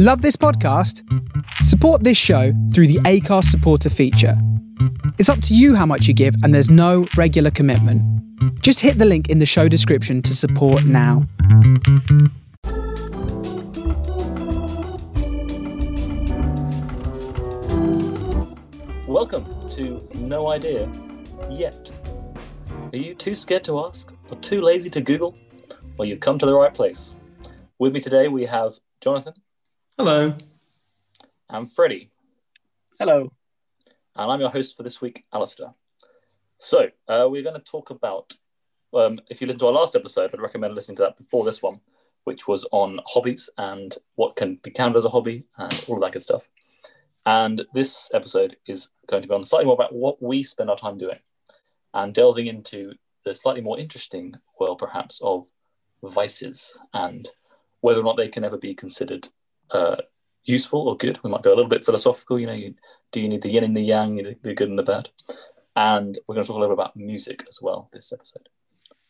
Love this podcast? Support this show through the Anchor supporter feature. It's up to you how much you give, and there's no regular commitment. Just hit the link in the show description to support now. Welcome to No Idea Yet. Are you too scared to ask or too lazy to Google? Well, you've come to the right place. With me today, we have Jonathan Hello. I'm Freddie, Hello. and I'm your host for this week, Alistair. So, uh, we're going to talk about, um, if you listen to our last episode, I'd recommend listening to that before this one, which was on hobbies and what can be counted as a hobby and all of that good stuff. And this episode is going to be on slightly more about what we spend our time doing and delving into the slightly more interesting world, perhaps, of vices and whether or not they can ever be considered uh, useful or good. We might go a little bit philosophical. You know, you, do you need the yin and the yang, the good and the bad? And we're going to talk a little bit about music as well this episode.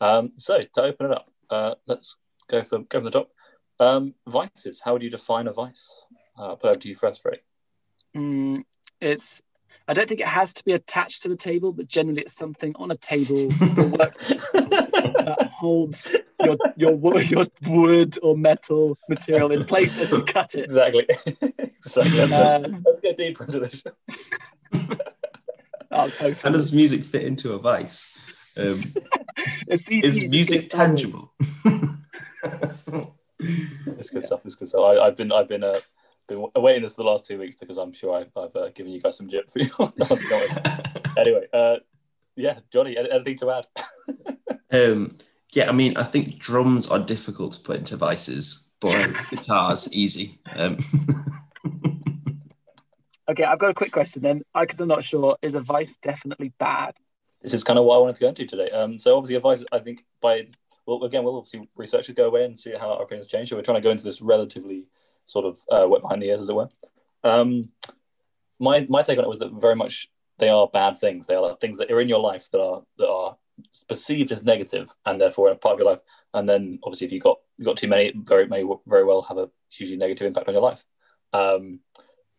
Um, so to open it up, uh, let's go for go from the top. Um, vices. How would you define a vice? Uh, put over to you first, Freddie. Mm, it's. I don't think it has to be attached to the table, but generally it's something on a table that holds your your your wood or metal material in place as you cut it. exactly. exactly. Let's, Um, let's get deeper into this. Oh, so How does music fit into a vice? Um, is to music tangible? It's good stuff. It's good stuff. I, I've been I've been uh, been awaiting this for the last two weeks because I'm sure I've, I've uh, given you guys some jip for your. Anyway, uh, yeah, Johnny, anything to add? Um, yeah, I mean, I think drums are difficult to put into vices, but guitars easy. Um, Okay, I've got a quick question then, because I'm not sure. Is a vice definitely bad? This is kind of what I wanted to go into today. Um, so obviously, advice. I think by its, well, again, we'll obviously researchers go away and see how our opinions change. So we're trying to go into this relatively sort of uh, wet behind the ears, as it were. Um, my my take on it was that very much they are bad things. They are things that are in your life that are that are perceived as negative and therefore a part of your life. And then obviously, if you got you got too many, it very may very well have a hugely negative impact on your life. Um,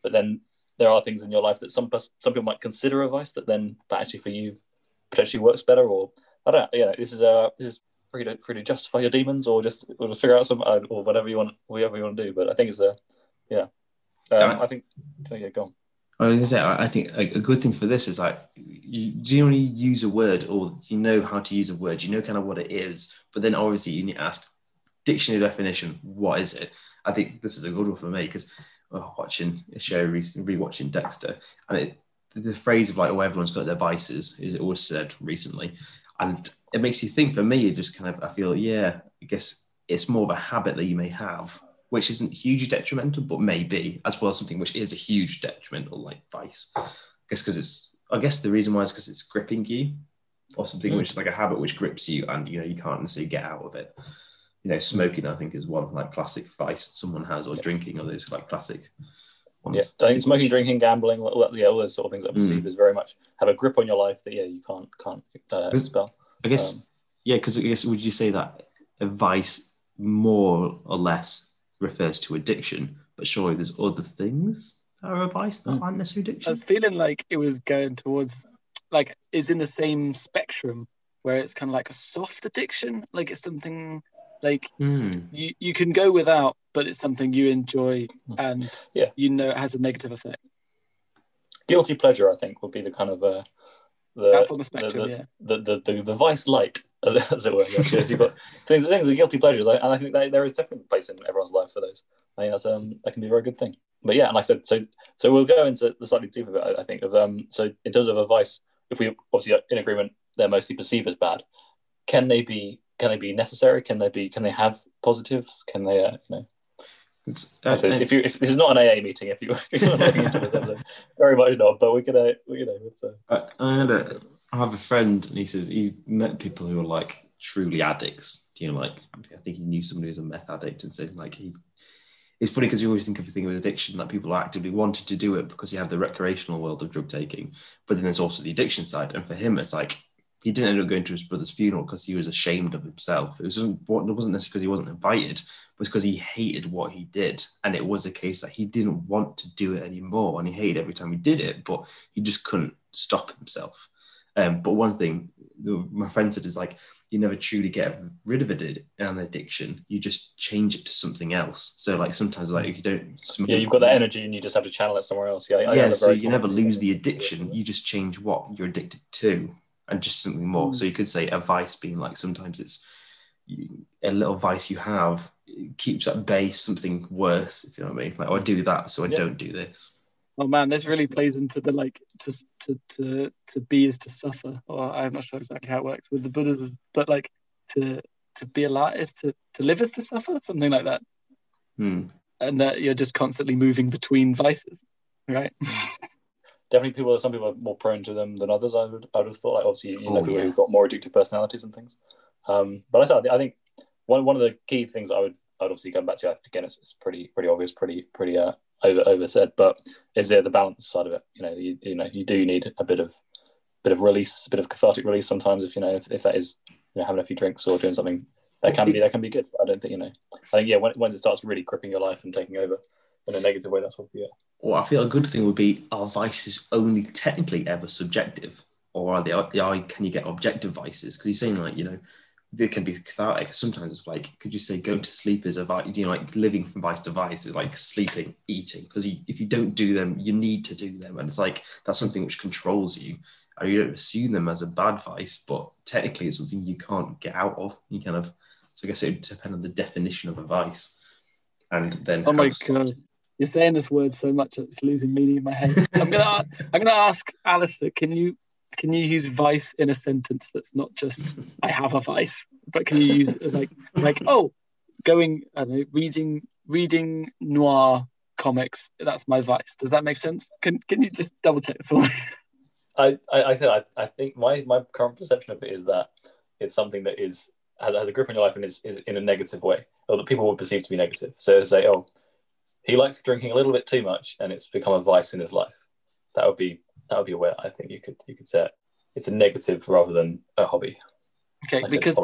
but then there are things in your life that some some people might consider a vice that then, but actually for you, potentially works better. Or I don't know. Yeah, this is uh this is free to free to justify your demons or just or figure out some uh, or whatever you want whatever you want to do. But I think it's a yeah. Um. I think yeah, go on. I was gonna say, I think a, good thing for this is like you generally use a word or you know how to use a word, you know kind of what it is, but then obviously you need to ask dictionary definition, what is it? I think this is a good one for me because oh, watching a show, re- rewatching Dexter, and it, the phrase of like, oh, everyone's got their vices is always said recently. And it makes you think for me, it just kind of, I feel, yeah, I guess it's more of a habit that you may have, which isn't hugely detrimental, but maybe as well as something which is a huge detrimental, like vice. I guess because it's, I guess the reason why is because it's gripping you, or something Mm. which is like a habit which grips you, and you know you can't necessarily get out of it. You know, smoking I think is one like classic vice someone has, or Yeah. drinking, or those like classic ones. Yeah, I think smoking, drinking, gambling, all that, yeah, all those sort of things Hmm. I perceive as very much have a grip on your life that yeah you can't can't uh, expel. I guess, Um, yeah, because I guess would you say that a vice more or less refers to addiction, but surely there's other things that are a vice that Mm. aren't necessarily addiction. I was feeling like it was going towards, like, is in the same spectrum where it's kind of like a soft addiction, like it's something like Hmm. you, you can go without, but it's something you enjoy and Yeah. you know it has a negative effect. Guilty pleasure, I think, would be the kind of uh, the, That's on the the, the, yeah. the, the, the, the vice light, as it were. Yeah, if you've got things, things are guilty pleasures, and I think that there is definitely a place in everyone's life for those. I think that's um that can be a very good thing. But yeah, and like I said, so so we'll go into the slightly deeper bit. I- think of um so in terms of advice, if we obviously are in agreement, they're mostly perceived as bad. Can they be? Can they be necessary? Can they be? Can they have positives? Can they? Uh, you know, uh, said, if you if this is not an AA meeting, if you if you're looking into this, very much not. But we could, uh, you know, it's uh, I, I, had a, I have a friend, and he says he's met people who are like truly addicts. You know, like I think he knew somebody who's a meth addict, and said like he. It's funny because you always think of a thing with addiction that people actively wanted to do it because you have the recreational world of drug taking, but then there's also the addiction side. And for him, it's like he didn't end up going to his brother's funeral because he was ashamed of himself. It wasn't it wasn't necessarily because he wasn't invited, but because he hated what he did, and it was the case that he didn't want to do it anymore, and he hated every time he did it, but he just couldn't stop himself. Um, but one thing my friend said is like you never truly get rid of it, an addiction. You just change it to something else. So like sometimes like if you don't smoke, yeah, you've got that energy and you just have to channel it somewhere else. Yeah, I yeah. So you never lose the addiction. You just change what you're addicted to and just something more. Mm. So you could say a vice being like sometimes it's a little vice you have keeps at bay something worse, if you know what I mean. Like, oh, I do that, so I yeah. don't do this. Oh man, this really plays into the like to to to to be is to suffer, or I'm not sure exactly how it works with the Buddhism, but like to to be alive is to to live is to suffer, something like that. Hmm. And that you're just constantly moving between vices, right? definitely people some people are more prone to them than others. I would I would have thought like obviously you know oh, people yeah. who've got more addictive personalities and things. Um, but I said I think one one of the key things I would I would obviously come back to again it's, it's pretty pretty obvious pretty pretty uh over said but is there the balance side of it you know you, you know you do need a bit of bit of release a bit of cathartic release sometimes if you know if, if that is you know having a few drinks or doing something that can be that can be good I don't think you know I think yeah when, when it starts really gripping your life and taking over in a negative way that's what yeah well, I feel a good thing would be are vices only technically ever subjective, or are they? Are, can you get objective vices? Because you're saying like you know they can be cathartic. Sometimes, like, could you say going to sleep is a vice? You know, like living from vice to vice is like sleeping, eating. Because if you don't do them, you need to do them, and it's like that's something which controls you. And you don't assume them as a bad vice, but technically it's something you can't get out of. You kind of. So I guess it would depend on the definition of a vice, and then. Oh my god! You're saying this word so much that it's losing meaning in my head. I'm gonna I'm gonna ask Alistair, can you can you use vice in a sentence that's not just I have a vice, but can you use like like oh going I don't know reading reading noir comics that's my vice. Does that make sense? Can can you just double check for me? I, I, I said I, I think my my current perception of it is that it's something that is has, has a grip on your life and is, is in a negative way, or that people would perceive to be negative. So say, oh, he likes drinking a little bit too much, and it's become a vice in his life. That would be that would be where I think you could you could say it. it's a negative rather than a hobby. Okay, I because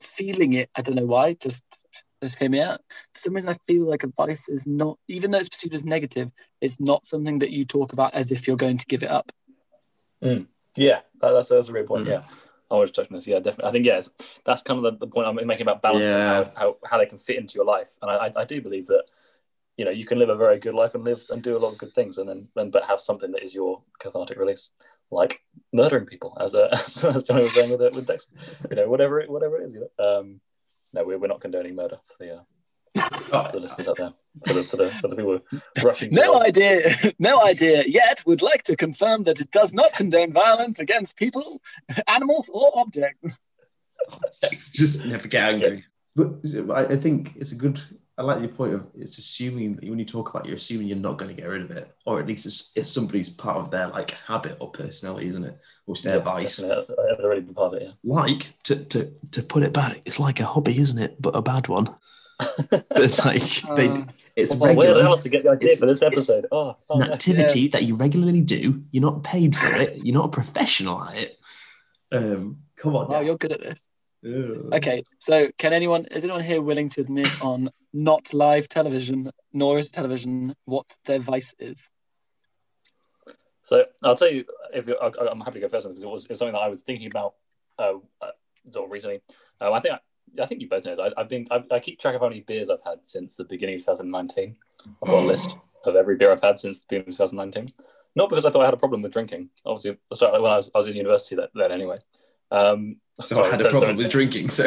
feeling it, I don't know why. Just just hear me out. For some reason, I feel like a vice is not, even though it's perceived as negative, it's not something that you talk about as if you're going to give it up. Mm. Yeah, that, that's that's a great point. Mm. Yeah. I want to touch on this. Yeah, definitely. I think yes, that's kind of the, the point I'm making about balance yeah. and how, how, how they can fit into your life. And I, I do believe that you know you can live a very good life and live and do a lot of good things and then and, but have something that is your cathartic release like murdering people as a, as, as Johnny was saying with with Dex you know whatever it whatever it is you know um no we're, we're not condoning murder for the uh, for the listeners out there for the for the, for the people rushing no idea no idea yet. Would like to confirm that it does not condone violence against people animals or objects. Just never get angry. But I think it's a good I like your point of it's assuming that when you talk about it, you're assuming you're not going to get rid of it, or at least it's, it's somebody's part of their like habit or personality, isn't it? Or it's their yeah, vice. I've already been part of it. Yeah. Like to, to to put it bad, it's like a hobby, isn't it? But a bad one. it's like they, uh, it's well, regular. Where else to get the idea it's, for this episode? Oh, it's oh, an activity yeah. that you regularly do. You're not paid for it. You're not a professional at it. Um, come on. Oh, you're good at this. Okay, so can anyone is anyone here willing to admit on not live television, nor is television, what their vice is? So I'll tell you if you're, I'm happy to go first because it was, it was something that I was thinking about uh, uh, sort of recently. Um, I think I, I, think you both know. I, have been I, I, keep track of how many beers I've had since the beginning of 2019. I've got a list of every beer I've had since the beginning of 2019. Not because I thought I had a problem with drinking. Obviously, sorry, when I was, I was in university that, then anyway. Um, so I had a problem with drinking. So,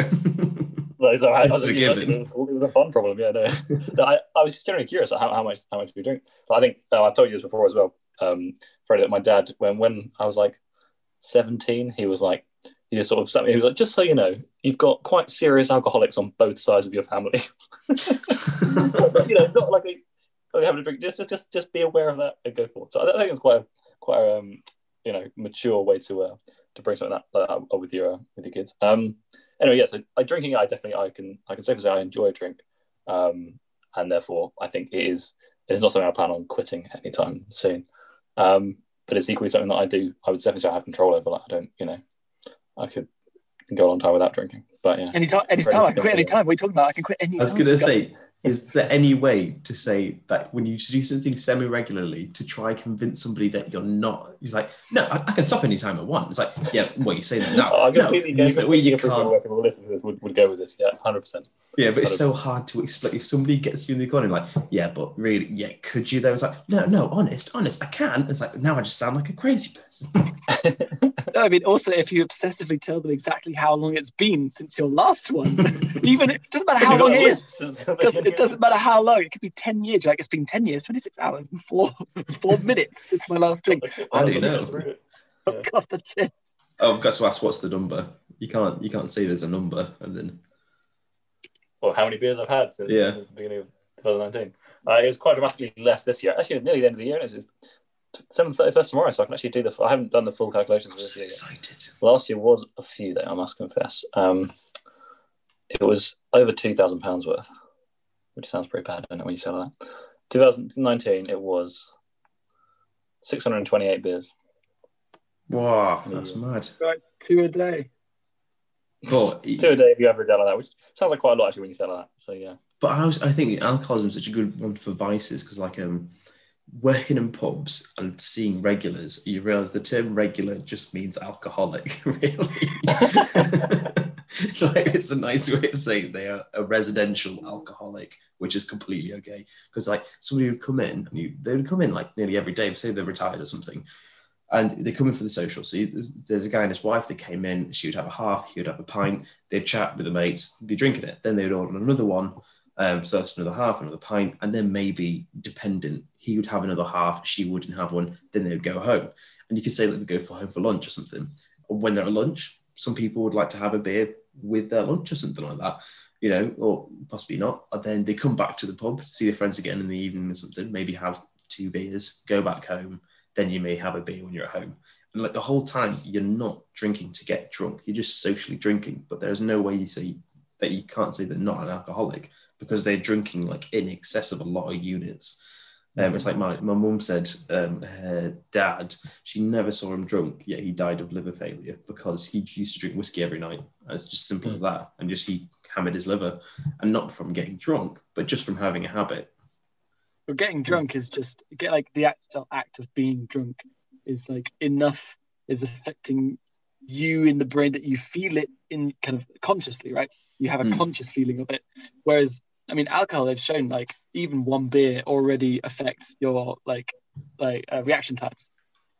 so, so I, I was, it was a fun problem. Yeah, no. no I, I, was just generally curious how, how much how much do you drink. But I think uh, I've told you this before as well, um, Freddie. That my dad, when when I was like seventeen, he was like, he just sort of sat me. He was like, just so you know, you've got quite serious alcoholics on both sides of your family. you know, not like a, having a drink. Just just just just be aware of that and go forward. So I think it's quite a quite a um, you know mature way to uh, to bring something like that uh, with your uh, with your kids. Um, anyway, yeah. So like, drinking, I definitely I can I can safely say I enjoy a drink, um, and therefore I think it is it is not something I plan on quitting anytime soon. Um, but it's equally something that I do. I would definitely say I have control over. Like I don't, you know, I could go a long time without drinking. But yeah, Anytime, anytime. I can quit anytime. What are talking about? I can quit anytime. I was gonna say, is there any way to say that when you do something semi-regularly to try convince somebody that you're not? He's like, no, I, I can stop anytime I want. It's like, yeah, what you say that now? Oh, I no, completely there's no way you can't. where people listening to this would, would go with this. Yeah, hundred percent. Yeah, but it's so hard to explain. If somebody gets you in the corner, like, yeah, but really, yeah, could you? Though it's like, no, no, honest, honest, I can. It's like now I just sound like a crazy person. No, I mean, also, if you obsessively tell them exactly how long it's been since your last one, even it doesn't matter how long it is. It doesn't, it doesn't matter how long. It could be 10 years. You're like, it's been 10 years, 26 hours, and four, four minutes since my last drink. How do you know? Oh, God, the shit. Oh, I've got to ask, what's the number? You can't, you can't say there's a number, and then Well, how many beers I've had since, Yeah. since the beginning of 2019? Uh, it was quite dramatically less this year. Actually, nearly the end of the year. It's seven thirty first tomorrow, so I can actually do the. I haven't done the full calculations I'm for this so year. yet. excited. Last year was a few, though I must confess. Um, it was over two thousand pounds worth, which sounds pretty bad, don't it, when you say that. 2019, it was six hundred and twenty-eight beers. Wow, that's mad. Right, two a day. But Two a day if you ever done like that, which sounds like quite a lot actually when you say like that. So yeah, But I, was, I think alcoholism is such a good one for vices because, like, um, working in pubs and seeing regulars, you realize the term regular just means alcoholic, really. like, it's a nice way of saying they are a residential alcoholic, which is completely okay. Because, like, somebody would come in and you, they would come in like nearly every day, say they're retired or something. And they come in for the social. So there's a guy and his wife that came in. She would have a half. He would have a pint. They'd chat with the mates. Be drinking it. Then they would order another one. Um, so that's another half, another pint, and then maybe dependent, he would have another half, she wouldn't have one, then they would go home. And you could say that they go for home for lunch or something. When they're at lunch, some people would like to have a beer with their lunch or something like that, you know, or possibly not. And then they come back to the pub, see their friends again in the evening or something, maybe have two beers, go back home, then you may have a beer when you're at home. And like the whole time, you're not drinking to get drunk, you're just socially drinking. But there's no way you say that you can't say they're not an alcoholic because they're drinking like in excess of a lot of units. Um, it's like my, my mum said, um, her dad, she never saw him drunk, yet he died of liver failure because he used to drink whiskey every night. And it's just simple as that. And just he hammered his liver and not from getting drunk, but just from having a habit. But getting drunk is just get like the actual act of being drunk is like enough is affecting you in the brain that you feel it in kind of consciously, right? You have a Mm. conscious feeling of it. Whereas, I mean, alcohol they've shown like even one beer already affects your like like uh, reaction times.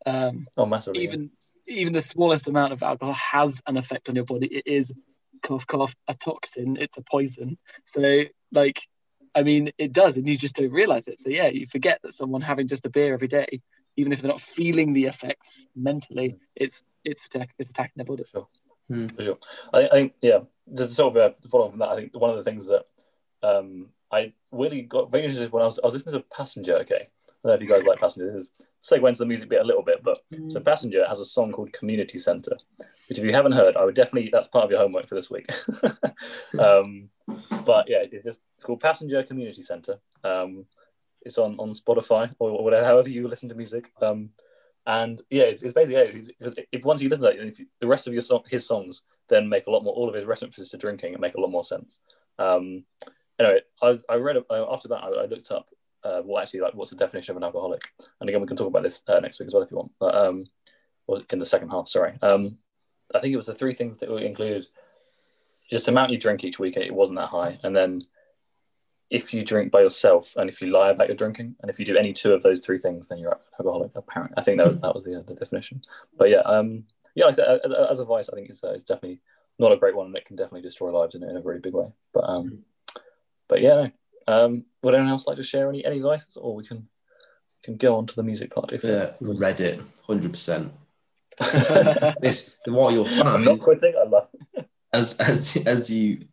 Um, oh massively. yeah. even even the smallest amount of alcohol has an effect on your body. It is cough cough a toxin. It's a poison. So like, I mean, it does, and you just don't realize it. So yeah, you forget that someone having just a beer every day, even if they're not feeling the effects mentally, it's it's attack, it's attacking their body. For sure. Hmm. For sure. I, I think, yeah, to sort of uh, follow on from that, I think one of the things that um, I really got very interested when I was, I was listening to a Passenger, okay? I don't know if you guys like Passenger. This is segue into the music bit a little bit, but so Passenger has a song called Community Center, which if you haven't heard, I would definitely, that's part of your homework for this week. um, but yeah, it's just, it's called Passenger Community Center. Um, it's on, on Spotify or whatever, however you listen to music. Um, and yeah, it's, it's basically yeah, if once you listen to that, if you, the rest of your song, his songs then make a lot more. All of his references to drinking and make a lot more sense. Um, anyway, I, I read uh, after that. I, I looked up uh, what actually like what's the definition of an alcoholic, and again we can talk about this uh, next week as well if you want. But um, or in the second half, sorry. Um, I think it was the three things that were included. Just the amount you drink each week, it wasn't that high, and then if you drink by yourself and if you lie about your drinking and if you do any two of those three things then you're alcoholic apparently i think that was that was the, the definition but yeah um yeah like I said, as, as a vice i think it's, uh, it's definitely not a great one and it can definitely destroy lives in, in a very big way but um but yeah no. Um would anyone else like to share any any vices or we can can go on to the music part if Yeah, Reddit, 100%. This, what you're i'm not quitting i love as, as, as you,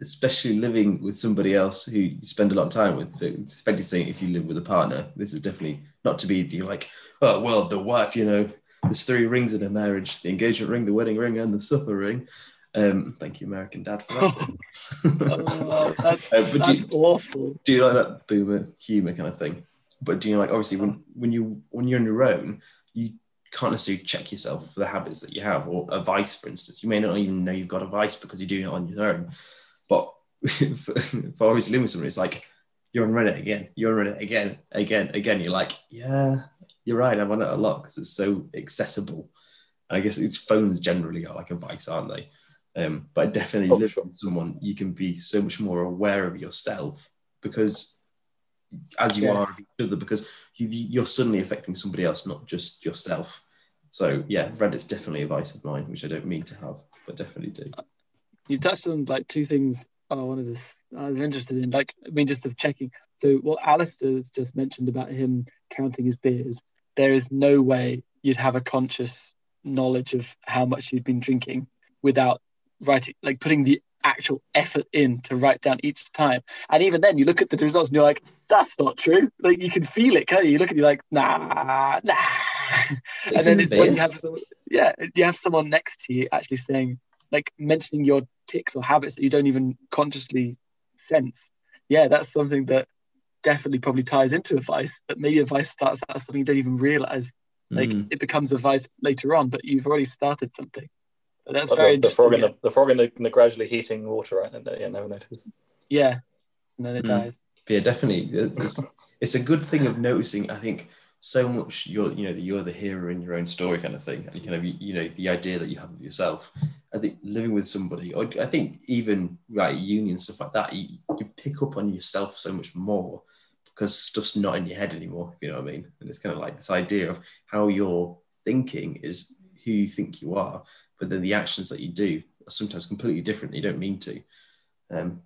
especially living with somebody else who you spend a lot of time with, so especially saying if you live with a partner, this is definitely not to be you like, oh, well, the wife, you know, there's three rings in a marriage, the engagement ring, the wedding ring, and the supper ring. Um, thank you, American Dad, for that. Oh, that's, Uh, but do you- awful. do you like that boomer humor kind of thing? But do you like obviously when when you when you're on your own, you can't necessarily check yourself for the habits that you have, or a vice, for instance. You may not even know you've got a vice because you're doing it on your own. But for, for obviously living with someone, it's like you're on Reddit again, you're on Reddit again, again, again. You're like, yeah, you're right. I'm on it a lot because it's so accessible. And I guess it's phones generally are like a vice, aren't they? Um, but definitely Oh, living sure. with someone, you can be so much more aware of yourself because as you Yeah. are of each other, because you, you're suddenly affecting somebody else, not just yourself. So yeah, Reddit's definitely a vice of mine, which I don't mean to have, but definitely do. you touched on like two things I wanted to I was interested in, like I mean just of checking. So what Alistair's just mentioned about him counting his beers, there is no way you'd have a conscious knowledge of how much you'd been drinking without writing like putting the actual effort in to write down each time. And even then you look at the results and you're like, that's not true. Like you can feel it, can't you? You look at you're like, nah, nah. and It's then it's when you have someone, yeah, you have someone next to you actually saying, like mentioning your ticks or habits that you don't even consciously sense. Yeah, that's something that definitely probably ties into a vice, but maybe a vice starts out as something you don't even realize. Like Mm. it becomes a vice later on, but you've already started something. But that's Like very the, the frog in interesting. the, the frog in the, in the gradually heating water, right? And, uh, yeah, never notice. Yeah, and then it Mm. dies. But yeah, definitely. It's, it's a good thing of noticing. I think so much. You're, you know, that you're the hero in your own story, kind of thing, and you kind of, you know, the idea that you have of yourself. I think living with somebody, or I think even right union stuff like that, you, you pick up on yourself so much more because stuff's not in your head anymore. If you know what I mean. And it's kind of like this idea of how you're thinking is who you think you are, but then the actions that you do are sometimes completely different. You don't mean to. Um,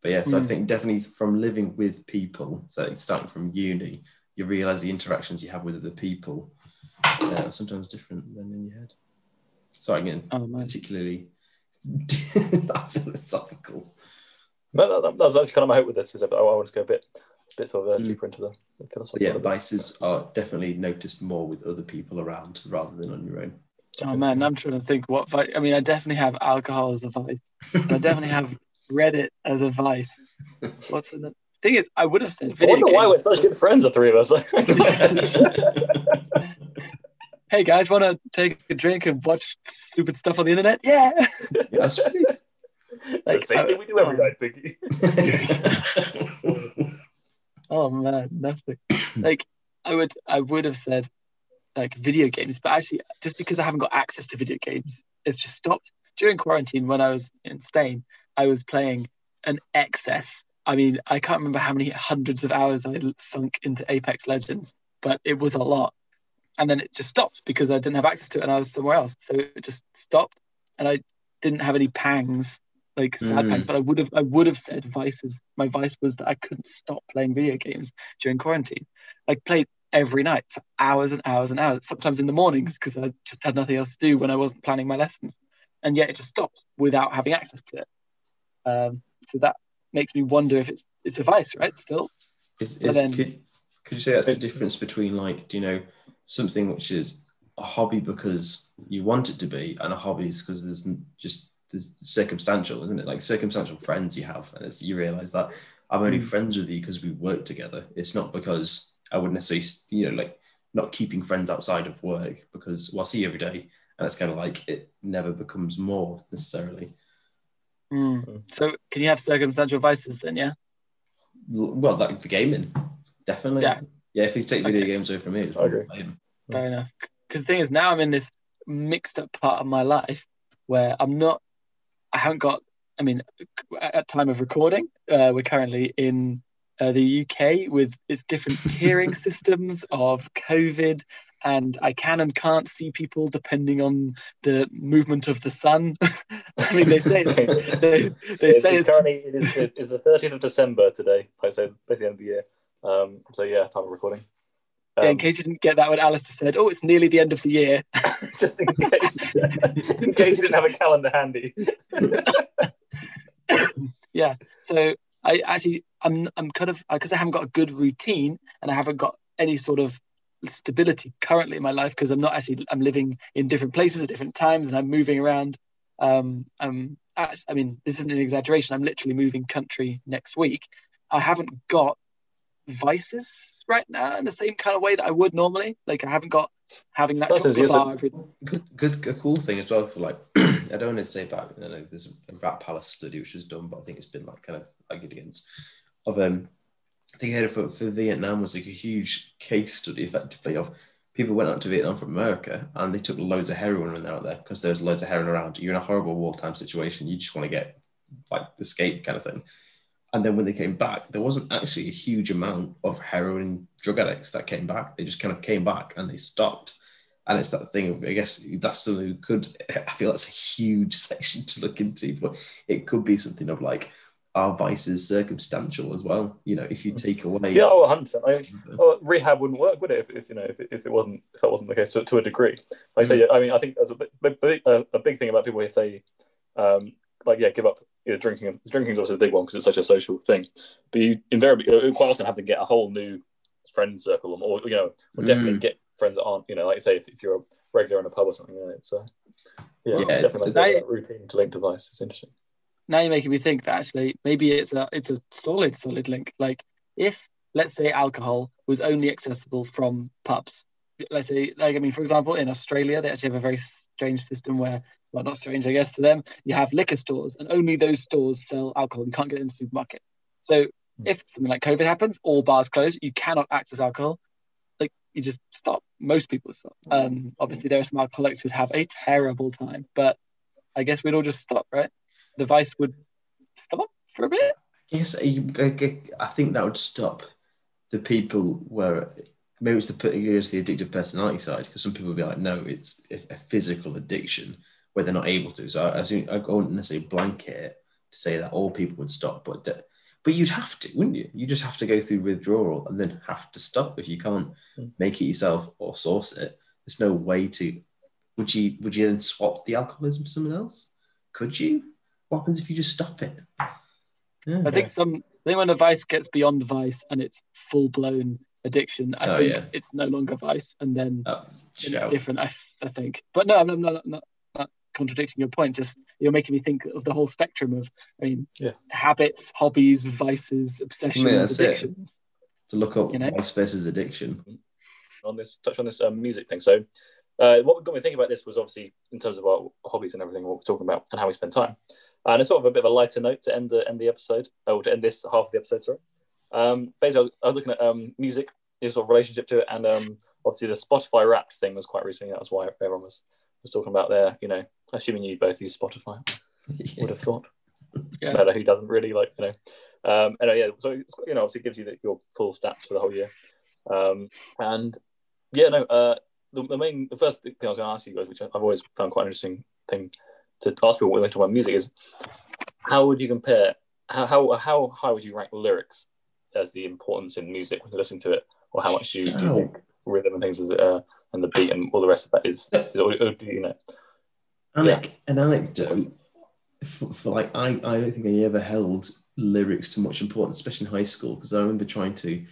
but yeah, so I Hmm. think definitely from living with people, so starting from uni, you realize the interactions you have with other people uh, are sometimes different than in your head. Sorry, again, Oh man. particularly philosophical. No, that, that, that was actually kind of my hope with this, was that I wanted to go a bit, a bit sort of uh, Mm. deeper into the, the But philosophy. yeah, vices are definitely noticed more with other people around rather than on your own. Oh man, I'm trying to think what vice. I mean, I definitely have alcohol as a vice. I definitely have Reddit as a vice. What's the thing is, I would have said I video wonder why we're such good friends, the three of us. Hey guys, want to take a drink and watch stupid stuff on the internet? Yeah. Yeah, that's the same uh, thing we do every night, Pinky. Oh man, nothing. like I would, I would have said like video games, but actually, just because I haven't got access to video games, it's just stopped during quarantine. When I was in Spain, I was playing an excess. I mean, I can't remember how many hundreds of hours I sunk into Apex Legends, but it was a lot. And then it just stopped because I didn't have access to it, and I was somewhere else. So it just stopped, and I didn't have any pangs, like sad Mm. pangs. But I would have, I would have said vices. My vice was that I couldn't stop playing video games during quarantine. I played every night for hours and hours and hours, sometimes in the mornings because I just had nothing else to do when I wasn't planning my lessons. And yet it just stopped without having access to it. Um, so that makes me wonder if it's it's a vice, right? Still, Is, is, then- could, could you say that's the difference between like, do you know, something which is a hobby because you want it to be, and a hobby is because there's just there's circumstantial, isn't it? Like circumstantial friends you have, and it's, you realize that I'm only Mm. friends with you because we work together. It's not because I wouldn't necessarily, you know, like not keeping friends outside of work because well, I see you every day, and it's kind of like it never becomes more necessarily. Hmm. so can you have circumstantial vices then? Yeah. Well, that the gaming, definitely. Yeah. Yeah, if you take video Okay. games away from me, it's I probably him. Fair enough. Because the thing is, now I'm in this mixed up part of my life where I'm not, I haven't got, I mean, at time of recording, uh, we're currently in uh, the UK with its different tiering systems of COVID, and I can and can't see people depending on the movement of the sun. I mean, they say it's, they, they it's, say it's it's currently it is, it is the 30th of December today, so basically end of the year. Um, so yeah, time of recording. yeah, in Um, case you didn't get that when Alistair said, "Oh, it's nearly the end of the year." just in case, in case you didn't have a calendar handy. yeah so i actually i'm i'm kind of because i haven't got a good routine and i haven't got any sort of stability currently in my life because i'm not actually i'm living in different places at different times and i'm moving around. Um i'm act- i mean this isn't an exaggeration. I'm literally moving country next week. I haven't got vices right now in the same kind of way that i would normally. Like i haven't got having that That's chocolate interesting. bar good, good, a cool thing as well for like I don't want to say about you know there's a Rat Palace study which was done, but I think it's been like kind of argued against. Of um, I think I heard for, for Vietnam was like a huge case study effectively of people went out to Vietnam from America and they took loads of heroin when they were out there because there's loads of heroin around. You're in a horrible wartime situation. You just want to get like escape kind of thing. And then when they came back, there wasn't actually a huge amount of heroin drug addicts that came back. They just kind of came back and they stopped. And it's that thing of, I guess that's something who could, I feel that's a huge section to look into, but it could be something of like, are vices circumstantial as well? You know, if you take away. Yeah, oh, 100%. I mean, oh, rehab wouldn't work, would it? If, if you know, if, if it wasn't, if that wasn't the case to, to a degree. Like I say, I mean, I think there's a big, a big thing about people if they, um, like, yeah, give up you know, drinking. Drinking is obviously a big one because it's such a social thing. But you invariably, you quite often have to get a whole new friend circle, or you know, or definitely Mm. get friends that aren't, you know, like you say, if, if you're a regular in a pub or something, then it's, uh, yeah, Yeah, it's definitely like a routine to link device. It's interesting. now you're making me think that actually maybe it's a it's a solid solid link. Like if let's say alcohol was only accessible from pubs let's say like i mean for example in australia they actually have a very strange system where well not strange i guess to them you have liquor stores and only those stores sell alcohol. You can't get it in the supermarket. So if something like covid happens all bars close you cannot access alcohol you just stop most people stop um obviously there are some alcoholics who'd have a terrible time but i guess we'd all just stop right the vice would stop for a bit. Yes, I, I, I think that would stop the people where maybe it's the it's the addictive personality side because some people would be like, no, it's a, physical addiction where they're not able to. So I, I think I won't necessarily blanket to say that all people would stop, but but you'd have to, wouldn't you? You just have to go through withdrawal and then have to stop if you can't Mm. make it yourself or source it. There's no way to. Would you would you then swap the alcoholism for someone else? Could you? What happens if you just stop it? Yeah. I think some I think when a vice gets beyond vice and it's full blown addiction, I Oh, think yeah. it's no longer vice, and then Oh, it's different. I, I think, but no, I'm not, not, not contradicting your point. Just you're making me think of the whole spectrum of, I mean, Yeah. habits, hobbies, vices, obsessions, Yeah, that's it. addictions. to look up You know? vice versus addiction. on this touch on this um, music thing. So, uh, what got me thinking about this was obviously in terms of our hobbies and everything what we're talking about and how we spend time. And it's sort of a bit of a lighter note to end the end the episode, or to end this half of the episode. Sorry. Um, basically, I was, I was looking at um, music, your sort of relationship to it, and um, obviously the Spotify Wrapped thing was quite recently. That was why everyone was was talking about there, you know, assuming you both use Spotify, would have thought. Yeah. No, no, who doesn't really like, you know. Um, anyway, yeah, so it's, you know, obviously it gives you the, your full stats for the whole year. Um, and yeah, no, uh, the, the main, the first thing I was going to ask you guys, which I've always found quite an interesting thing to ask people when we talk about music, is how would you compare, how, how, how high would you rank lyrics as the importance in music when you listen to it, or how much do you, do you think rhythm and things is, uh, and the beat and all the rest of that is, is you know? Anec- An anecdote for, for like I, I don't think I ever held lyrics to much importance, especially in high school, because I remember trying to.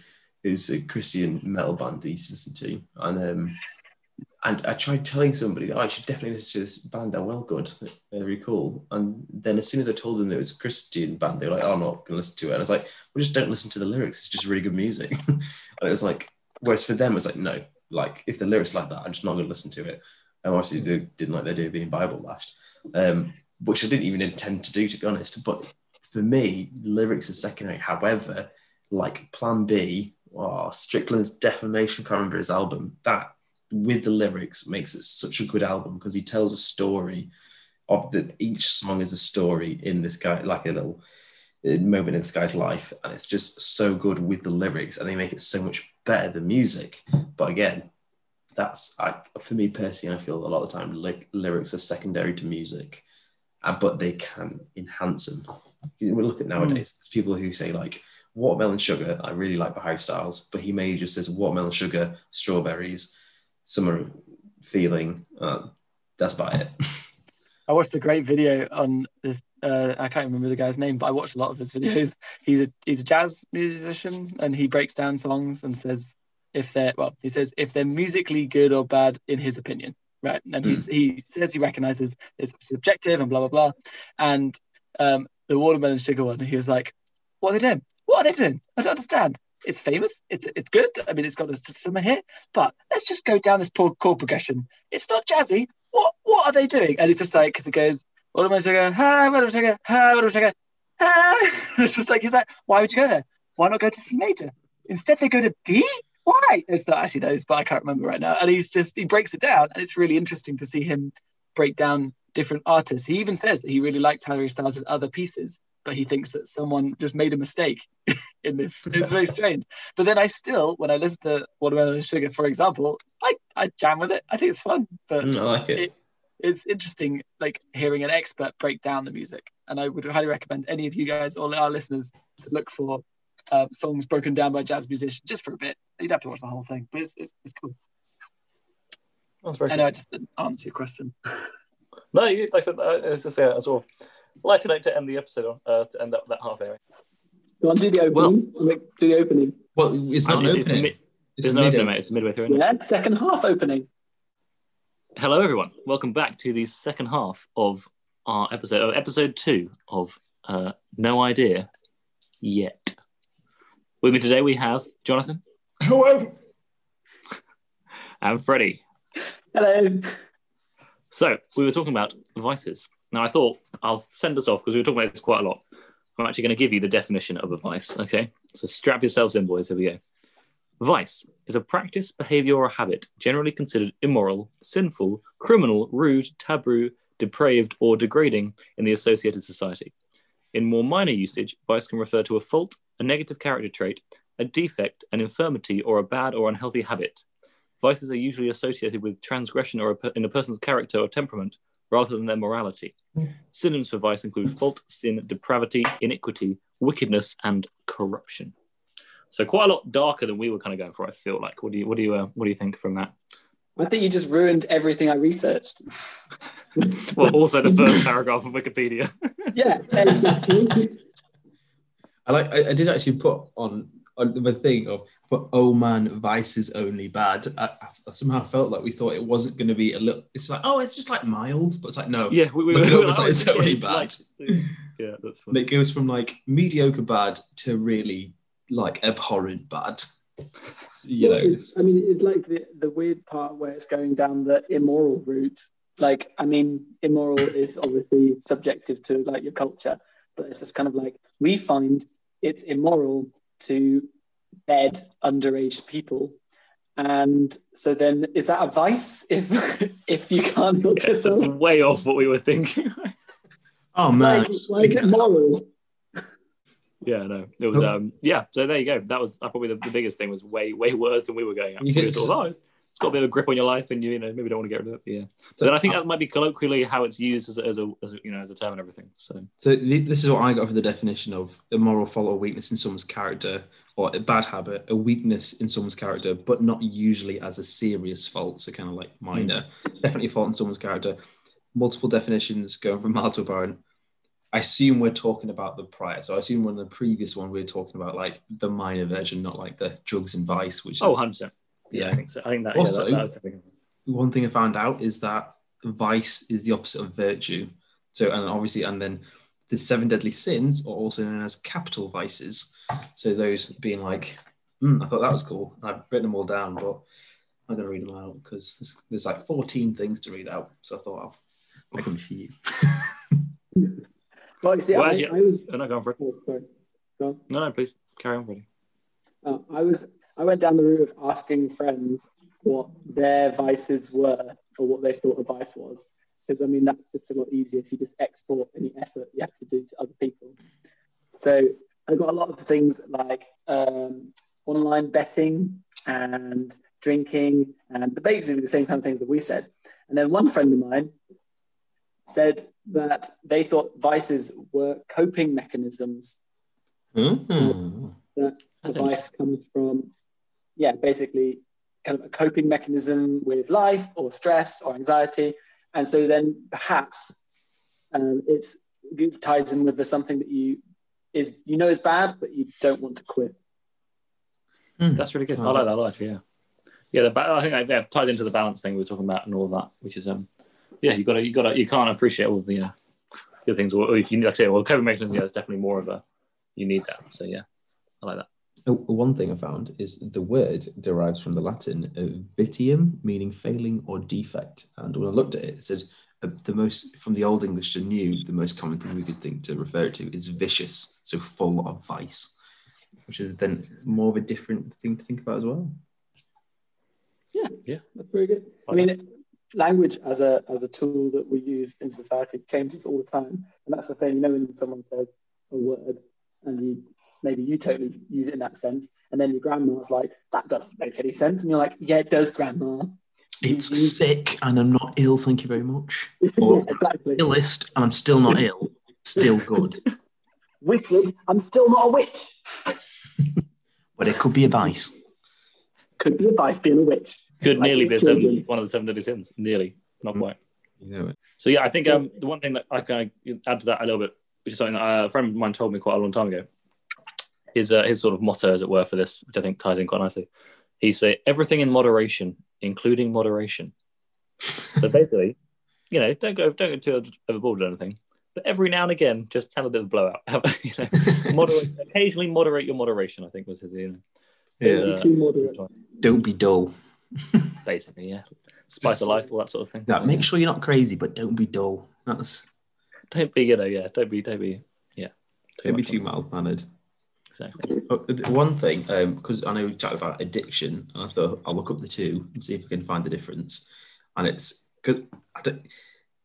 It was a Christian metal band that I used to listen to, and um, and I tried telling somebody, oh, I should definitely listen to this band. They're well good, they're really cool. And then as soon as I told them it was a Christian band, they were like, oh, I'm not gonna listen to it. And I was like, well, just don't listen to the lyrics. It's just really good music. and it was like, whereas for them, it's like, no, like if the lyrics like that, I'm just not gonna listen to it. And obviously, they didn't like the idea of being Bible lashed, um, which I didn't even intend to do, to be honest. But for me, lyrics are secondary. However, like Plan B, oh, Strickland's Defamation, can't remember his album, that with the lyrics makes it such a good album because he tells a story of the each song is a story in this guy, like a little uh, moment in this guy's life, and it's just so good with the lyrics, and they make it so much better than music. But again, that's I, for me personally. I feel a lot of the time ly- lyrics are secondary to music, uh, but they can enhance them. We look at nowadays. There's people who say like watermelon sugar. I really like Harry Styles, but he mainly just says watermelon sugar, strawberries, summer feeling. Uh, that's about it. I watched a great video on this. Uh, I can't remember the guy's name, but I watched a lot of his videos. He's a he's a jazz musician, and he breaks down songs and says if they're well, he says if they're musically good or bad in his opinion, right? And he's, he says he recognizes it's subjective and blah blah blah. And um, the watermelon sugar one, he was like, "What are they doing? What are they doing? I don't understand. it's famous, it's it's good. I mean, it's got a summer hit, but let's just go down this poor chord progression. It's not jazzy. What what are they doing? And it's just like because it goes, what am I doing? Ha, what am I doing? Ha, what am I doing? Ha. It's just like he's like, why would you go there? Why not go to C major? Instead, they go to D. Why? It's not actually knows, but I can't remember right now. And he's just he breaks it down, and it's really interesting to see him break down different artists. He even says that he really likes Harry Styles' other pieces, but he thinks that someone just made a mistake in this. It's very strange. But then I still, when I listen to Watermelon Sugar, for example, I, I jam with it. I think it's fun. But Mm, I like it. it- it's interesting, like hearing an expert break down the music. And I would highly recommend any of you guys, all our listeners, to look for uh, songs broken down by jazz musicians just for a bit. You'd have to watch the whole thing, but it's, it's, it's cool. That's very I cool. know I just didn't answer your question. No, you, like I said, uh, it's just yeah, a sort of lighter note to end the episode on, uh, to end that, that half anyway. Go on, do the opening. Make- do the opening. Well, it's not It's- an it's the opening. mid- It's There's no opening, mate. It's midway through. Yeah, second half opening. Hello, everyone. Welcome back to the second half of our episode, of episode two of uh, No Idea Yet. With me today, we have Jonathan Hello. and Freddie. Hello. So, we were talking about vices. Now, I thought I'll send us off because we were talking about this quite a lot. I'm actually going to give you the definition of a vice, okay? So, strap yourselves in, boys. Here we go. Vice is a practice, behavior, or habit generally considered immoral, sinful, criminal, rude, taboo, depraved, or degrading in the associated society. In more minor usage, vice can refer to a fault, a negative character trait, a defect, an infirmity, or a bad or unhealthy habit. Vices are usually associated with transgression or a, in a person's character or temperament rather than their morality. Mm. Synonyms for vice include fault, sin, depravity, iniquity, wickedness, and corruption. So quite a lot darker than we were kind of going for. I feel like. What do you what do you uh, what do you think from that? I think you just ruined everything I researched. Well, also the first paragraph of Wikipedia. Yeah, exactly. I like. I, I did actually put on on the thing of, but oh man, Vice is only bad. I, I somehow felt like we thought it wasn't going to be a little. It's like, oh, it's just like mild, but it's like no. yeah, we, we, Look we, we- it's I like, was it's only thinking, like, yeah, that's And funny. it goes from like mediocre bad to really like abhorrent bad. You know, it's- I mean, it's like the, the weird part where it's going down the immoral route. Like, I mean, immoral is obviously subjective to like your culture, but it's just kind of like we find it's immoral to bed underage people. And so then is that a vice if if you can't help Yeah, yourself? way off what we were thinking. oh man, Like, why is it morals? Yeah, no, it was. Um, yeah, so there you go. That was uh, probably the, the biggest thing. Was way way worse than we were going. At. You We could were sort of, oh, it's got a bit of a grip on your life, and you, you know maybe don't want to get rid of it. Yeah. So then I think that might be colloquially how it's used as a, as a, as a you know as a term and everything. So So th- this is what I got for the definition of a moral fault or weakness in someone's character, or a bad habit, a weakness in someone's character, but not usually as a serious fault. So kind of like minor, definitely fault in someone's character. Multiple definitions going from mild to apparent. I assume we're talking about the prior. So I assume when the previous one we are talking about like the minor version, not like the drugs and vice, which oh, is 100 percent. Yeah, Yeah. I think so. I think that. Also- yeah, that, that one thing I found out is that vice is the opposite of virtue. So, and obviously, and then the seven deadly sins are also known as capital vices. So, those being like, hmm, I thought that was cool. I've written them all down, but I'm going to read them out because there's, there's like 14 things to read out. So, I thought I'll make them for you. Well, you see, Well, I, actually- I was. Oh, no, go on for it. Oh, sorry. Go on. No, no, please carry on, Freddie. Uh, I was I went down the route of asking friends what their vices were or what they thought a vice was. Because I mean that's just a lot easier if you just export any effort you have to do to other people. So I got a lot of things like um, online betting and drinking and basically the same kind of things that we said. And then one friend of mine said that they thought vices were coping mechanisms Hmm. that That's advice comes from, yeah, basically kind of a coping mechanism with life or stress or anxiety. And so then perhaps um, it's it ties in with the something that you is you know is bad, but you don't want to quit. Hmm. That's really good. I like that life. Yeah, yeah. The, ba- I think that yeah, ties into the balance thing we were talking about and all of that, which is um, yeah, you got to you got to you can't appreciate all the uh, good things. Or if you like I say, well, coping mechanisms, yeah, it's definitely more of a you need that. So yeah, I like that. Oh, one thing I found is the word derives from the Latin uh, vitium, meaning failing or defect. And when I looked at it, it said uh, the most from the Old English to New, the most common thing we could think to refer it to is vicious, so full of vice, which is then more of a different thing to think about as well. Yeah, yeah, that's very good. I mean, language as a as a tool that we use in society changes all the time, and that's the thing. You know, when someone says a word, and you maybe you totally use it in that sense, and then your grandma's like, "That doesn't make any sense," and you're like, "Yeah, it does, grandma." It's sick, and I'm not ill. Thank you very much. yeah, Or exactly. illest, and I'm still not ill. Still good, Wicked. I'm still not a witch. but it could be a vice. Could be advice being a witch. Could Like nearly to be seven, one of the seven deadly sins. Nearly, not Mm. quite. You know it. So yeah, I think um, the one thing that I can add to that a little bit, which is something that uh, a friend of mine told me quite a long time ago, his uh, his sort of motto, as it were, for this, which I think ties in quite nicely. He say everything in moderation, including moderation. So basically, you know, don't go don't go too overboard or anything, but every now and again, just have a bit of a blowout. Have, you know, moderate, occasionally moderate your moderation. I think was his, you know, his, Yeah. uh, Don't be dull. basically, yeah, spice of life, all that sort of thing. Now, So, make yeah. sure you're not crazy, but don't be dull. That's Don't be, you know, yeah, don't be, don't be, yeah, don't be too mild mannered. Exactly. Oh, One thing, um, because I know we chatted about addiction, and I thought I'll look up the two and see if I can find the difference. And it's because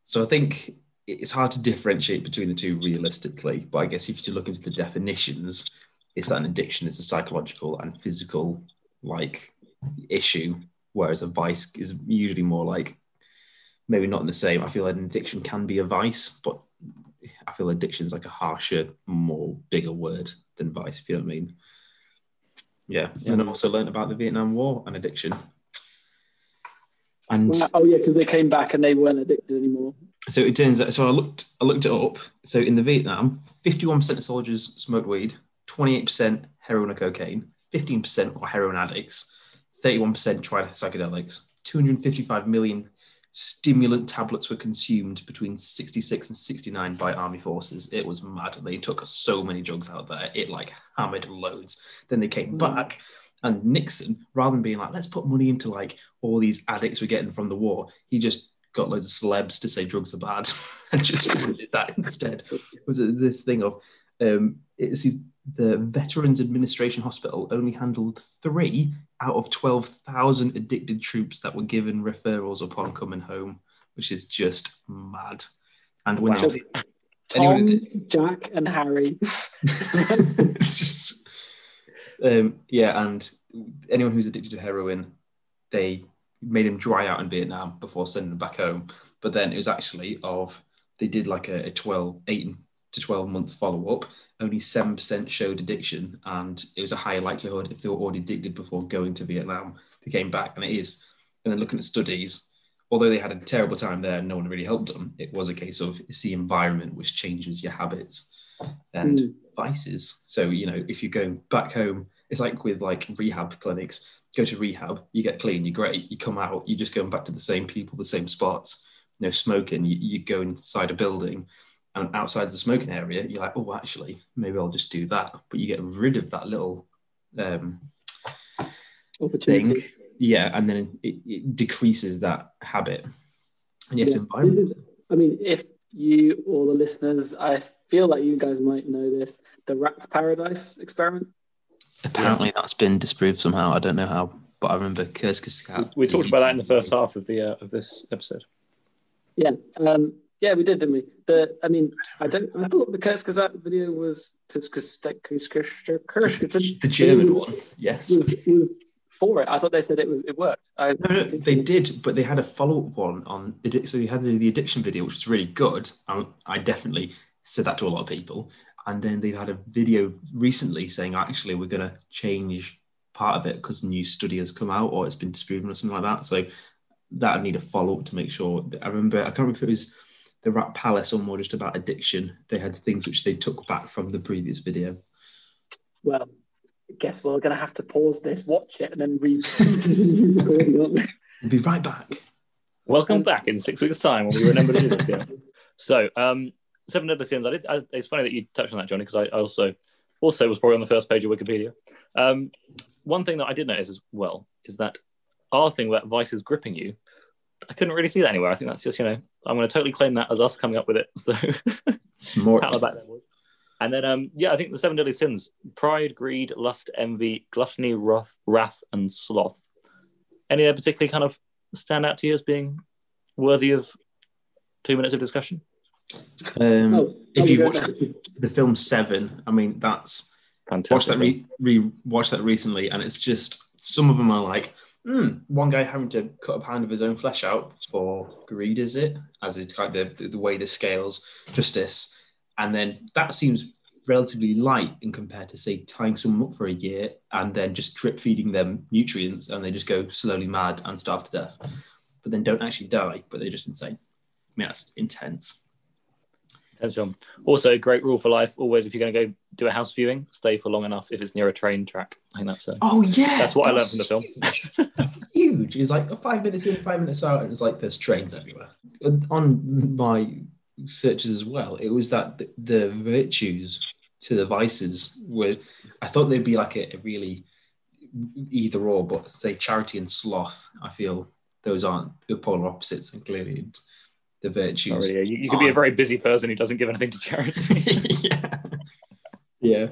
so I think it's hard to differentiate between the two realistically. But I guess if you look into the definitions, it's that an addiction is a psychological and physical like issue, whereas a vice is usually more like maybe not in the same. I feel like an addiction can be a vice, but I feel addiction is like a harsher, more bigger word than vice, if you know what I mean. Yeah. Yeah. And I also learned about the Vietnam War and addiction. And Oh yeah, because they came back and they weren't addicted anymore. so it turns out so I looked I looked it up. So in the Vietnam, 51% of soldiers smoked weed, 28% heroin or cocaine, 15% were heroin addicts, 31% tried psychedelics, 255 million stimulant tablets were consumed between 66 and 69 by army forces. It was mad. They took so many drugs out there. It like hammered loads. Then they came Wow. back and Nixon, rather than being like, let's put money into like all these addicts we're getting from the war, he just got loads of celebs to say drugs are bad and just did that instead. It was this thing of um, it's these- the Veterans Administration Hospital only handled three out of 12,000 addicted troops that were given referrals upon coming home, which is just mad. And when Wow. it- Tom, Anyone Jack, and Harry. just um, yeah and anyone who's addicted to heroin they made him dry out in vietnam before sending him back home but then it was actually of they did like a, a 12 8 to 12 month follow-up only 7% showed addiction and it was a higher likelihood if they were already addicted before going to vietnam they came back. And it is. And then looking at studies although they had a terrible time there no one really helped them it was a case of it's the environment which changes your habits and Mm. vices. So, you know, if you go back home, it's like with like rehab clinics, go to rehab, you get clean, you're great, you come out, you're just going back to the same people, the same spots, you know, smoking, you, you go inside a building and outside the smoking area, you're like, oh, actually, maybe I'll just do that. But you get rid of that little um, Opportunity. thing. Yeah. And then it, it decreases that habit. And yes, Yeah. environment. Is- I mean, if you or the listeners, I feel like you guys might know this, the Rat's Paradise experiment. Apparently, that's been disproved somehow. I don't know how, but I remember Kurzgesagt. We talked about that in the first half of the uh, of this episode. Yeah, um, yeah, we did, didn't we? The, I mean, I don't. I thought because because that video was Kurzgesagt, Kurzgesagt, The German one, yes. was, was for it. I thought they said it it worked. I, No, no, they did, but they had a follow up one on. So they had the, the addiction video, which was really good. And I definitely said that to a lot of people. And then they've had a video recently saying, actually, we're going to change part of it because a new study has come out or it's been disproven or something like that. So that would need a follow up to make sure. I remember, I can't remember if it was the Rat Palace or more just about addiction. They had things which they took back from the previous video. Well, I guess we're going to have to pause this, watch it, and then re- continue recording, aren't we? We'll be right back. Welcome Um, back in six weeks' time when we remember to do this. Yeah. So, um, Seven Deadly Sins. I did. I, it's funny that you touched on that, Johnny, because I, I also Also, was probably on the first page of Wikipedia. Um, one thing that I did notice as well is that our thing about Vice is gripping you. I couldn't really see that anywhere. I think that's just you know I'm going to totally claim that as us coming up with it. So Smart. pat on the back there, boys. And then um yeah, I think the seven deadly sins: pride, greed, lust, envy, gluttony, wrath, wrath, and sloth. Any of that particularly kind of stand out to you as being worthy of two minutes of discussion? Um, Oh, if you we watch the, the film Seven, I mean that's Fantastic. watched that re, re watched that recently, and it's just some of them are like, hmm, one guy having to cut a pound of his own flesh out for greed, is it? As is kind of the, the way the scales justice, and then that seems relatively light in compared to say tying someone up for a year and then just drip feeding them nutrients and they just go slowly mad and starve to death, but then don't actually die, but they're just insane. I mean, that's intense. Thanks, John. Also, great rule for life: always, if you're going to go do a house viewing, stay for long enough if it's near a train track. I think that's a, Oh yeah, that's what I learned from the film. huge. It's like five minutes in, five minutes out, and it's like there's trains everywhere. On my searches as well, it was that th- the virtues to the vices were, I thought they'd be like a, a really either or, but say charity and sloth. I feel those aren't the polar opposites, and clearly it's the virtues. Not really. You, you could be a very busy person who doesn't give anything to charity. yeah, yeah.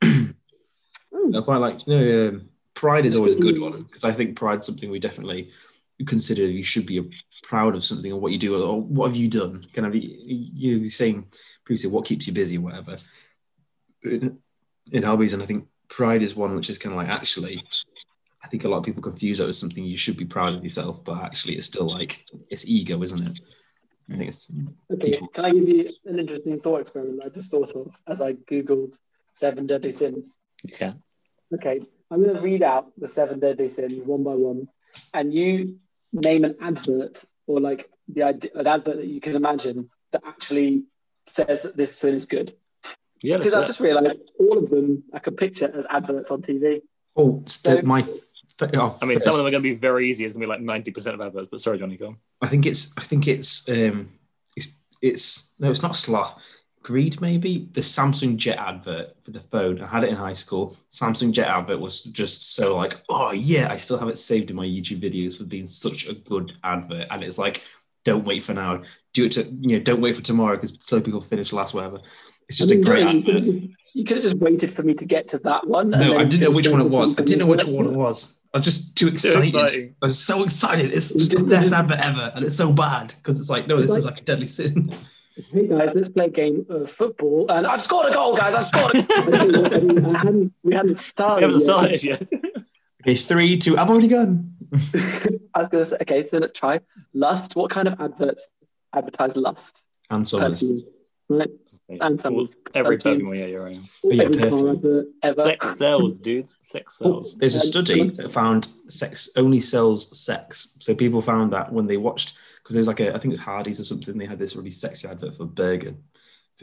I quite like. You know, um, pride is always a good one because I think pride's something we definitely consider you should be proud of something or what you do or what have you done. Kind of you you were saying previously what keeps you busy, or whatever. In, in hobbies, and I think pride is one which is kind of like actually. I think a lot of people confuse that as something you should be proud of yourself, but actually it's still like it's ego, isn't it? I think it's Okay, can I give you an interesting thought experiment I just thought of as I googled seven deadly sins? you can. Okay, I'm going to read out the seven deadly sins one by one, and you name an advert or like the idea, an advert that you can imagine that actually says that this sin is good. Yeah, Because I've just realised all of them I could picture as adverts on TV. oh, it's the, my. Oh, I mean, some of them are going to be very easy. It's going to be like ninety percent of adverts. But sorry, Johnny, go on. I think it's I think it's um it's it's no it's not sloth. Greed maybe the Samsung Jet advert for the phone. I had it in high school. Samsung Jet advert was just so like oh yeah I still have it saved in my YouTube videos for being such a good advert. And it's like don't wait for now. Do it to you know don't wait for tomorrow because so people finish last whatever. It's just I mean, a great you could, advert. just, you could have just waited for me to get to that one. No, then I didn't know which one it was. I didn't know which one it it was. I was just too excited. exciting. I was so excited. It's just the just- best advert ever, and it's so bad because it's like, no, It's this is like- like a deadly sin. Hey guys, let's play a game of football. And I've scored a goal, guys. I've scored. A goal. I hadn't, we hadn't started. We haven't yet. started yet. Okay, three, two. I've already gone. I was going to say, okay, so let's try lust. What kind of adverts advertise lust? Ann Summers. Perfume, right? And some Every perfume. Pokemon, yeah, you're right. Yeah, Every car ever. Sex sells, dudes. Sex sells. There's a study that found sex only sells sex. So people found that when they watched, because there was like a, I think it was Hardee's or something, they had this really sexy advert for burger,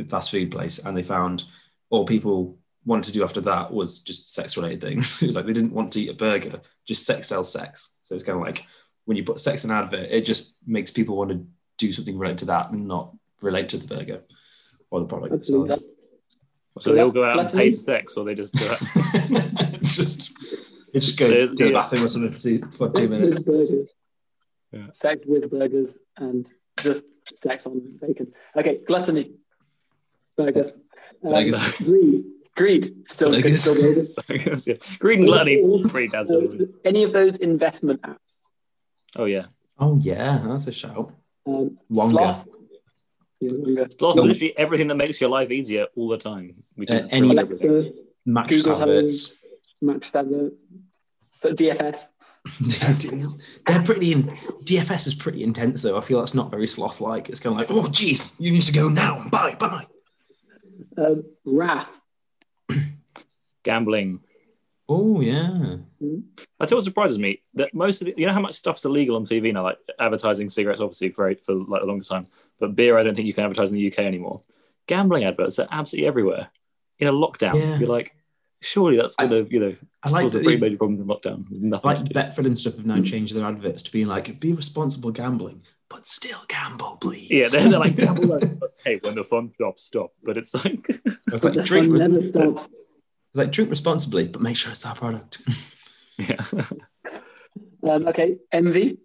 fast food place, and they found all people wanted to do after that was just sex related things. it was like they didn't want to eat a burger, just sex sells sex. So it's kind of like when you put sex in an advert, it just makes people want to do something related to that and not relate to the burger or the product. Itself. So they all go out and Let's pay for sex, or they just do it. just you just go So it's- to the bathroom or something for two, for two minutes. with burgers. Yeah. Sex with burgers and just sex on bacon. Okay, gluttony. Burgers. Um, Burgers. greed. Greed. Still, Burgers. still burgers. yeah. Green and gluttony. Pretty damn simple. Uh, any of those investment apps. Oh yeah. Oh yeah, that's a shout. Um, Wonga. Sloth. Yeah, Sloth No. literally everything that makes your life easier all the time. Which is Uh, any- pretty much everything. Alexa, Mattress Google adverts. Match advert. So DFS. They're pretty. In, DFS is pretty intense though. I feel that's not very sloth-like. It's kind of like, oh geez, you need to go now. Bye, bye. Um, Wrath. Gambling. Oh yeah. That's what surprises me. That most of the, you know how much stuff's illegal on TV now, like advertising cigarettes, obviously for for like the longest time. But beer, I don't think you can advertise in the UK anymore. Gambling adverts are absolutely everywhere. In a lockdown, Yeah. you're like, surely that's I- gonna you know I like cause a pretty major problem in lockdown. Nothing Like to. Betfred and stuff have now changed their adverts to being like, be responsible gambling, but still gamble, please. Yeah, they're, they're like, gamble, but hey, when the fun stops, stop. But it's like, I was like, the drink. fun never stops. like drink responsibly, but make sure it's our product. Yeah. Um, okay, envy.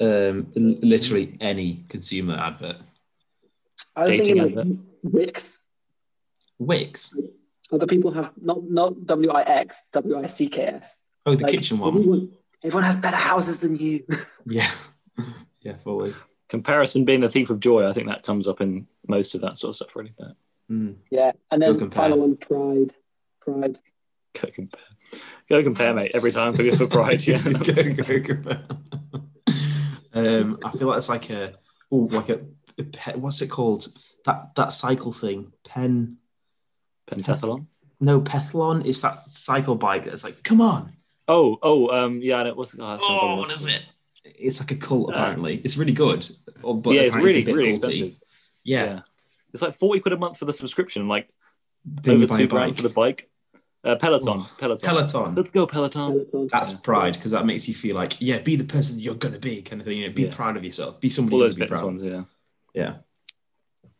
Um, literally any consumer advert. I was Dating thinking like advert. Wix. Wix. Other people have not not W I X W I C K S. Oh, the Like, kitchen one. Everyone, everyone has better houses than you. Yeah. yeah, fully. Comparison being the thief of joy, I think that comes up in most of that sort of stuff, really. But Mm. yeah, and then compare. final one, pride. Pride. go compare. Go compare, mate, every time for, for pride. Yeah. Go, go, go. Um, I feel like it's like a, oh, like a, a pe- what's it called? That that cycle thing. Pen. Pentathlon. No, Pethlon. It's that cycle bike that's like, come on. Oh, oh, um, yeah, and it was. Oh, that's not Oh, what what it is it? It's like a cult, Uh, apparently. It's really good. Oh, but yeah, it's apparently really, a bit really culty. expensive. Yeah. It's like 40 quid a month for the subscription, like Then over two a grand for the bike. Uh, Peloton. Oh, Peloton. Peloton. Let's go, Peloton. Peloton. That's pride because that makes you feel like, yeah, be the person you're gonna be, kind of thing. You know, be Yeah. proud of yourself. Be somebody All you those can be fitness proud. ones, yeah. Yeah.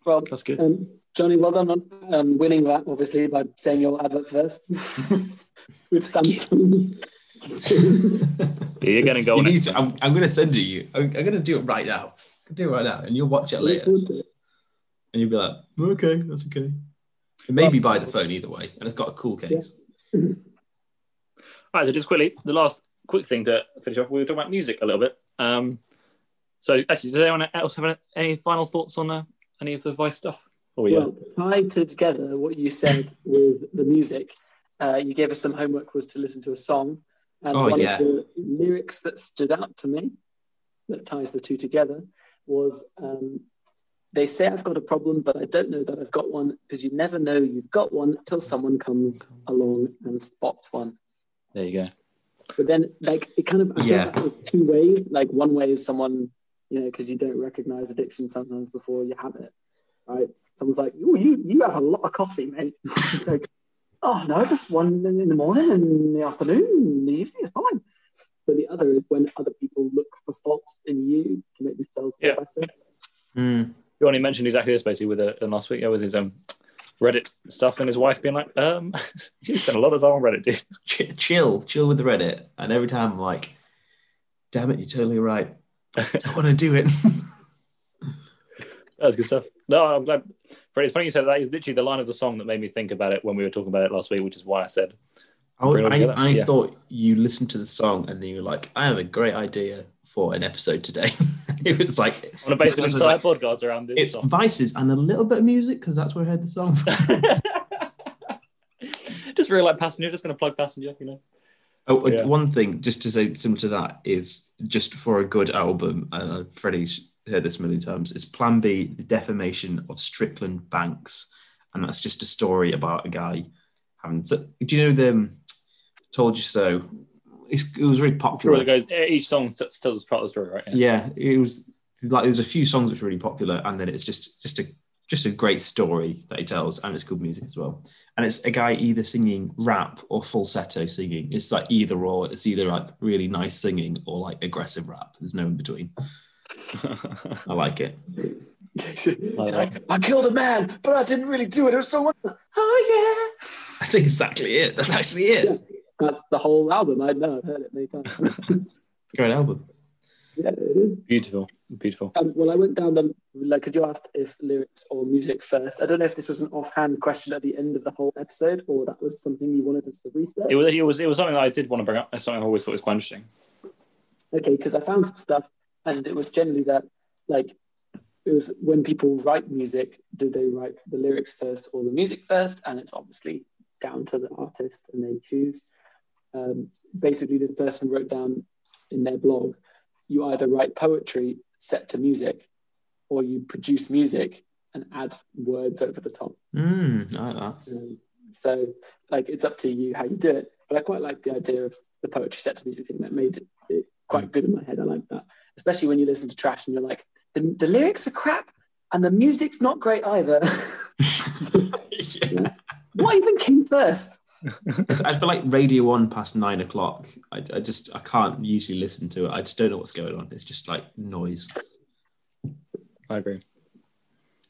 Well, That's good. um, Johnny, well done on um, winning that, obviously, by saying your advert first with Samsung. You're going to go You on to- I'm, I'm going to send it to you. I'm, I'm going to do it right now. I'll do it right now, and you'll watch it later, it. and you'll be like, okay, that's okay. It may be by the phone either way, and it's got a cool case. All right, so just quickly, the last quick thing to finish off, we were talking about music a little bit. Um, so, actually, does anyone else have any final thoughts on uh, any of the Vice stuff? Oh, yeah. Well, tied together what you said with the music, uh, you gave us some homework was to listen to a song. And Oh, one yeah. of the lyrics that stood out to me that ties the two together was um, they say I've got a problem, but I don't know that I've got one because you never know you've got one until someone comes along and spots one. there you go. But then, like, it kind of, I Yeah. think that two ways. Like, one way is someone, you know, because you don't recognize addiction sometimes before you have it, right? Someone's like, oh, you, you have a lot of coffee, mate. it's like, oh, no, just one in the morning and in the afternoon, in the evening, it's fine. But the other is when other people look for faults in you to make themselves feel Yeah. better. Mm. You only mentioned exactly this basically with uh, last week, yeah, with his um, Reddit stuff and his wife being like, um, you spent a lot of time on Reddit, dude. Ch- chill, chill with the Reddit, and every time I'm like, damn it, you're totally right. I still want to do it. That's good stuff. No, I'm glad. Freddie, it's funny you said that. Is literally the line of the song that made me think about it when we were talking about it last week, which is why I said, I, would- I, I yeah. thought you listened to the song and then you were like, I have a great idea for an episode today. it was like, on base an It entire like, podcast around this it's song. vices and a little bit of music because that's where I heard the song. just really like Passenger, just going to plug Passenger, you know. Oh, uh, Yeah. one thing, just to say similar to that, is just for a good album, and uh, Freddie's heard this a million times, is Plan B, The Defamation of Strickland Banks. And that's just a story about a guy having. So, do you know the um, Told You So? It's, it was really popular. it goes, eh, each song t- tells us part of the story, right? yeah, it was like there's a few songs that's really popular, and then it's just just a just a great story that he tells, and it's good music as well. And it's a guy either singing rap or falsetto singing. It's like either or. It's either like really nice singing or like aggressive rap. There's no in between. I like it. Like, I killed a man, but I didn't really do it. It was someone else. Oh, yeah. That's exactly it. That's actually it. That's the whole album. I know. I've heard it many times. It's a great album. yeah, it is. beautiful, beautiful. Um, well, I went down the like. Could you asked if lyrics or music first? I don't know if this was an offhand question at the end of the whole episode, or that was something you wanted us to research. It was, it was, it was something that I did want to bring up. It's something I always thought was quite interesting. okay, because I found some stuff, and it was generally that like it was when people write music, do they write the lyrics first or the music first? And it's obviously down to the artist, and they choose. Um, basically, this person wrote down in their blog, you either write poetry set to music, or you produce music and add words over the top. Mm, like that. Um, so, like, it's up to you how you do it. But I quite like the idea of the poetry set to music thing. That made it, it quite good in my head. I like that, especially when you listen to trash and you're like, the, the lyrics are crap and the music's not great either. yeah. what even came first? I feel like Radio One past nine o'clock. I, I just I can't usually listen to it. I just don't know what's going on. It's just like noise. I agree.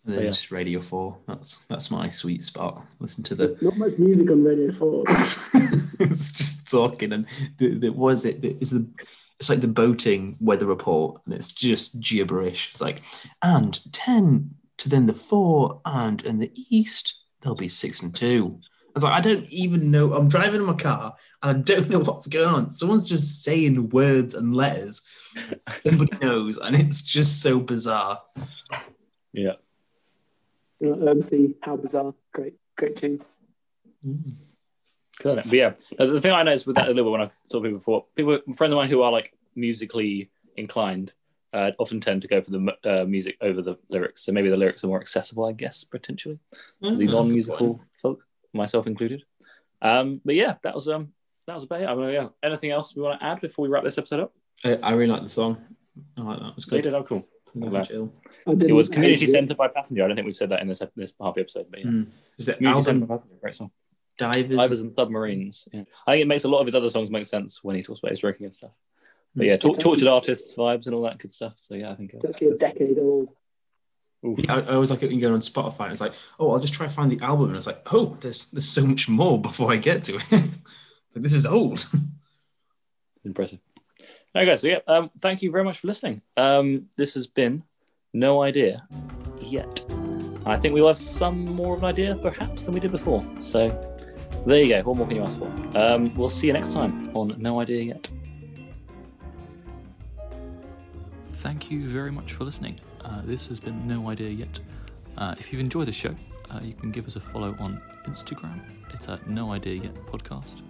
And then oh, Yeah. just Radio Four. That's that's my sweet spot. Listen to the Not much music on Radio 4. it's just talking and the, the what is it? The- It's the it's like the boating weather report and it's just gibberish. It's like and ten to then the four and in the east there'll be six and two. I was like, I don't even know. I'm driving in my car and I don't know what's going on. Someone's just saying words and letters. Nobody knows, and it's just so bizarre. Yeah. MC, how bizarre. Great, great tune. Killing it. But yeah, the thing I noticed with that a little bit when I've talked people before, people, friends of mine who are like musically inclined, uh, often tend to go for the uh, music over the lyrics. So maybe the lyrics are more accessible, I guess, potentially. Mm-hmm. the non-musical folk, myself included. Um, but yeah, that was um, that was about it. I mean, yeah. Anything else we want to add before we wrap this episode up? I, I really like the song. I like that. It was They good. did. Oh, cool. Nice chill. It was community it. centered by Passenger. I don't think we've said that in this ep- this part of the episode, but yeah, Mm. Is it community centered album by Passenger. Great song. Divers? Divers and submarines. Yeah. I think it makes a lot of his other songs make sense when he talks about his drinking and stuff. But yeah, talk, tortured artists vibes and all that good stuff. So yeah, I think uh, It's actually a decade old. Oof. Yeah, I, I always like it when you go on Spotify and it's like, oh, I'll just try to find the album. And it's like, oh, there's there's so much more before I get to it. Like, this is old. impressive. Okay, so yeah, um, thank you very much for listening. Um, this has been no idea yet. I think we'll have some more of an idea, perhaps, than we did before. So there you go. What more can you ask for? Um, we'll see you next time on No Idea Yet. Thank you very much for listening. Uh, this has been No Idea Yet. Uh, if you've enjoyed the show, uh, you can give us a follow on Instagram. It's at No Idea Yet Podcast.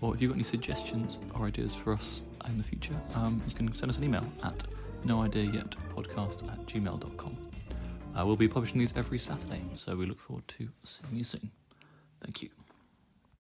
Or if you've got any suggestions or ideas for us in the future, um, you can send us an email at noideayetpodcast at gmail.com. Uh, we'll be publishing these every Saturday, so we look forward to seeing you soon. Thank you.